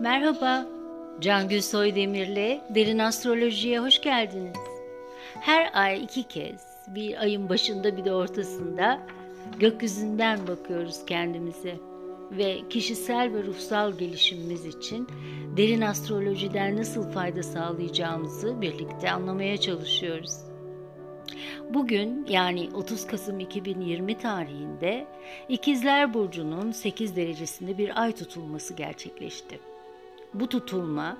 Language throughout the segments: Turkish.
Merhaba, Cangül Soydemir'le Derin Astroloji'ye hoş geldiniz. Her ay iki kez, bir ayın başında bir de ortasında gökyüzünden bakıyoruz kendimize ve kişisel ve ruhsal gelişimimiz için derin astrolojiden nasıl fayda sağlayacağımızı birlikte anlamaya çalışıyoruz. Bugün yani 30 Kasım 2020 tarihinde İkizler Burcu'nun 8 derecesinde bir ay tutulması gerçekleşti. Bu tutulma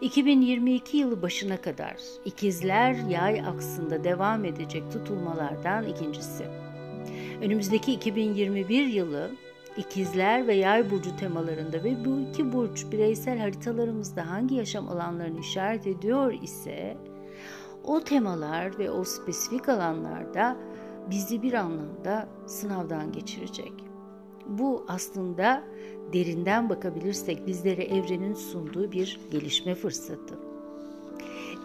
2022 yılı başına kadar ikizler yay aksında devam edecek tutulmalardan ikincisi. Önümüzdeki 2021 yılı ikizler ve yay burcu temalarında ve bu iki burç bireysel haritalarımızda hangi yaşam alanlarını işaret ediyor ise o temalar ve o spesifik alanlarda bizi bir anlamda sınavdan geçirecek. Bu aslında derinden bakabilirsek bizlere evrenin sunduğu bir gelişme fırsatı.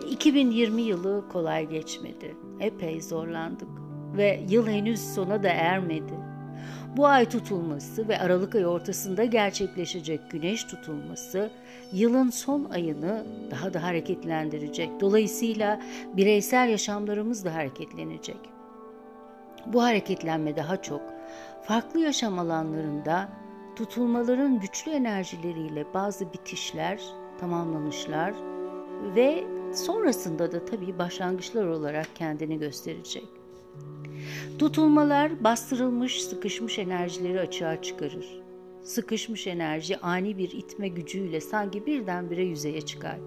2020 yılı kolay geçmedi. Epey zorlandık ve yıl henüz sona da ermedi. Bu ay tutulması ve Aralık ayı ortasında gerçekleşecek güneş tutulması yılın son ayını daha da hareketlendirecek. Dolayısıyla bireysel yaşamlarımız da hareketlenecek. Bu hareketlenme daha çok farklı yaşam alanlarında tutulmaların güçlü enerjileriyle bazı bitişler, tamamlanışlar ve sonrasında da tabii başlangıçlar olarak kendini gösterecek. Tutulmalar bastırılmış, sıkışmış enerjileri açığa çıkarır. Sıkışmış enerji ani bir itme gücüyle sanki birdenbire yüzeye çıkar.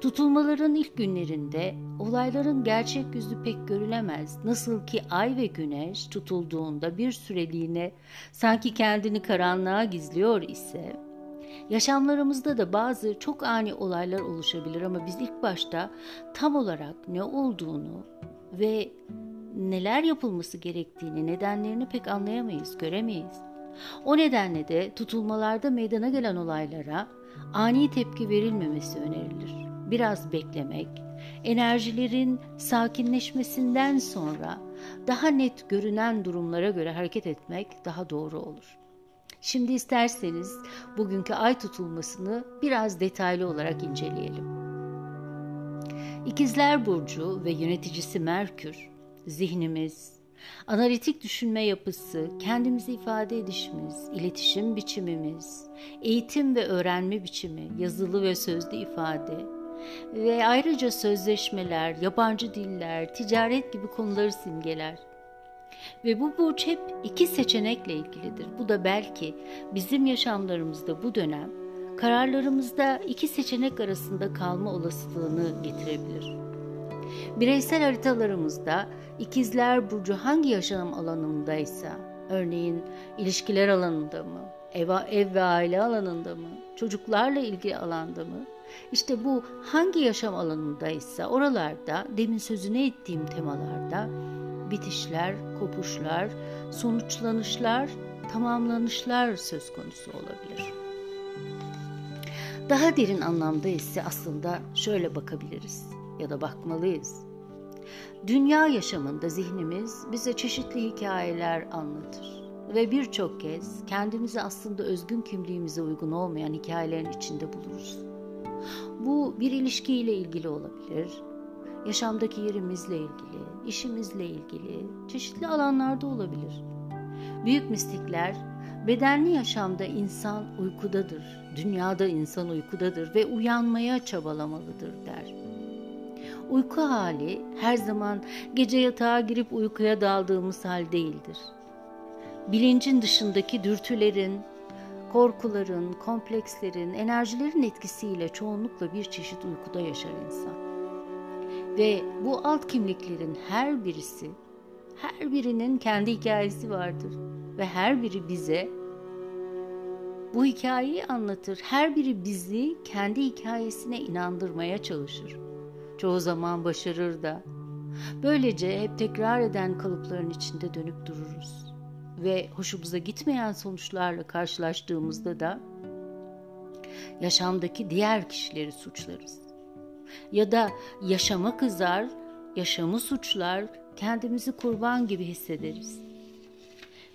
Tutulmaların ilk günlerinde olayların gerçek yüzü pek görülemez. Nasıl ki ay ve güneş tutulduğunda bir süreliğine sanki kendini karanlığa gizliyor ise Yaşamlarımızda da bazı çok ani olaylar oluşabilir ama biz ilk başta tam olarak ne olduğunu ve neler yapılması gerektiğini, nedenlerini pek anlayamayız, göremeyiz. O nedenle de tutulmalarda meydana gelen olaylara ani tepki verilmemesi önerilir. Biraz beklemek, enerjilerin sakinleşmesinden sonra daha net görünen durumlara göre hareket etmek daha doğru olur. Şimdi isterseniz bugünkü ay tutulmasını biraz detaylı olarak inceleyelim. İkizler Burcu ve yöneticisi Merkür, zihnimiz, analitik düşünme yapısı, kendimizi ifade edişimiz, iletişim biçimimiz, eğitim ve öğrenme biçimi, yazılı ve sözlü ifade ve ayrıca sözleşmeler, yabancı diller, ticaret gibi konuları simgeler. Ve bu burç hep iki seçenekle ilgilidir. Bu da belki bizim yaşamlarımızda bu dönem kararlarımızda iki seçenek arasında kalma olasılığını getirebilir. Bireysel haritalarımızda ikizler burcu hangi yaşam alanındaysa, örneğin ilişkiler alanında mı, ev, ev ve aile alanında mı, çocuklarla ilgili alanda mı, işte bu hangi yaşam alanındaysa oralarda demin sözüne ettiğim temalarda bitişler, kopuşlar, sonuçlanışlar, tamamlanışlar söz konusu olabilir. Daha derin anlamda ise aslında şöyle bakabiliriz ya da bakmalıyız. Dünya yaşamında zihnimiz bize çeşitli hikayeler anlatır ve birçok kez kendimizi aslında özgün kimliğimize uygun olmayan hikayelerin içinde buluruz. Bu bir ilişkiyle ilgili olabilir, yaşamdaki yerimizle ilgili, işimizle ilgili, çeşitli alanlarda olabilir. Büyük mistikler bedenli yaşamda insan uykudadır, dünyada insan uykudadır ve uyanmaya çabalamalıdır der. Uyku hali her zaman gece yatağa girip uykuya daldığımız hal değildir. Bilincin dışındaki dürtülerin, korkuların, komplekslerin, enerjilerin etkisiyle çoğunlukla bir çeşit uykuda yaşar insan. Ve bu alt kimliklerin her birisi, her birinin kendi hikayesi vardır. Ve her biri bize bu hikayeyi anlatır. Her biri bizi kendi hikayesine inandırmaya çalışır. Çoğu zaman başarır da. Böylece hep tekrar eden kalıpların içinde dönüp dururuz. Ve hoşumuza gitmeyen sonuçlarla karşılaştığımızda da yaşamdaki diğer kişileri suçlarız ya da yaşama kızar, yaşamı suçlar, kendimizi kurban gibi hissederiz.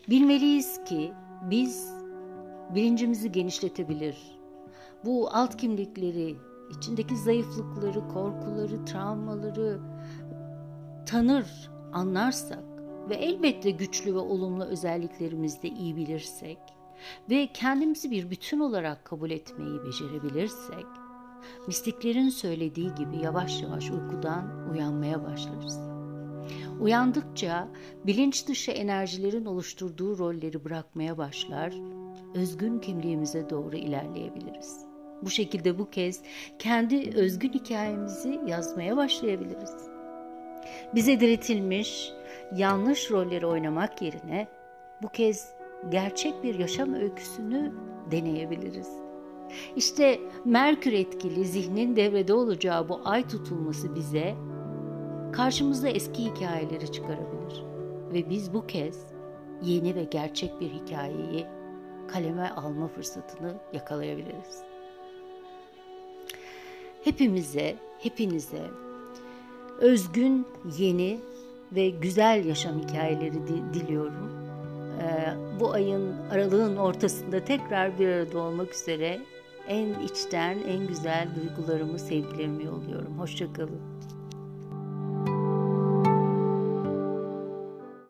Bilmeliyiz ki biz bilincimizi genişletebilir, bu alt kimlikleri, içindeki zayıflıkları, korkuları, travmaları tanır, anlarsak ve elbette güçlü ve olumlu özelliklerimizi de iyi bilirsek ve kendimizi bir bütün olarak kabul etmeyi becerebilirsek, mistiklerin söylediği gibi yavaş yavaş uykudan uyanmaya başlarız. Uyandıkça bilinç dışı enerjilerin oluşturduğu rolleri bırakmaya başlar, özgün kimliğimize doğru ilerleyebiliriz. Bu şekilde bu kez kendi özgün hikayemizi yazmaya başlayabiliriz. Bize diretilmiş yanlış rolleri oynamak yerine bu kez gerçek bir yaşam öyküsünü deneyebiliriz. İşte Merkür etkili zihnin devrede olacağı bu ay tutulması bize karşımıza eski hikayeleri çıkarabilir. Ve biz bu kez yeni ve gerçek bir hikayeyi kaleme alma fırsatını yakalayabiliriz. Hepimize, hepinize özgün, yeni ve güzel yaşam hikayeleri diliyorum. Ee, bu ayın aralığın ortasında tekrar bir arada olmak üzere en içten, en güzel duygularımı, sevgilerimi yolluyorum. Hoşçakalın.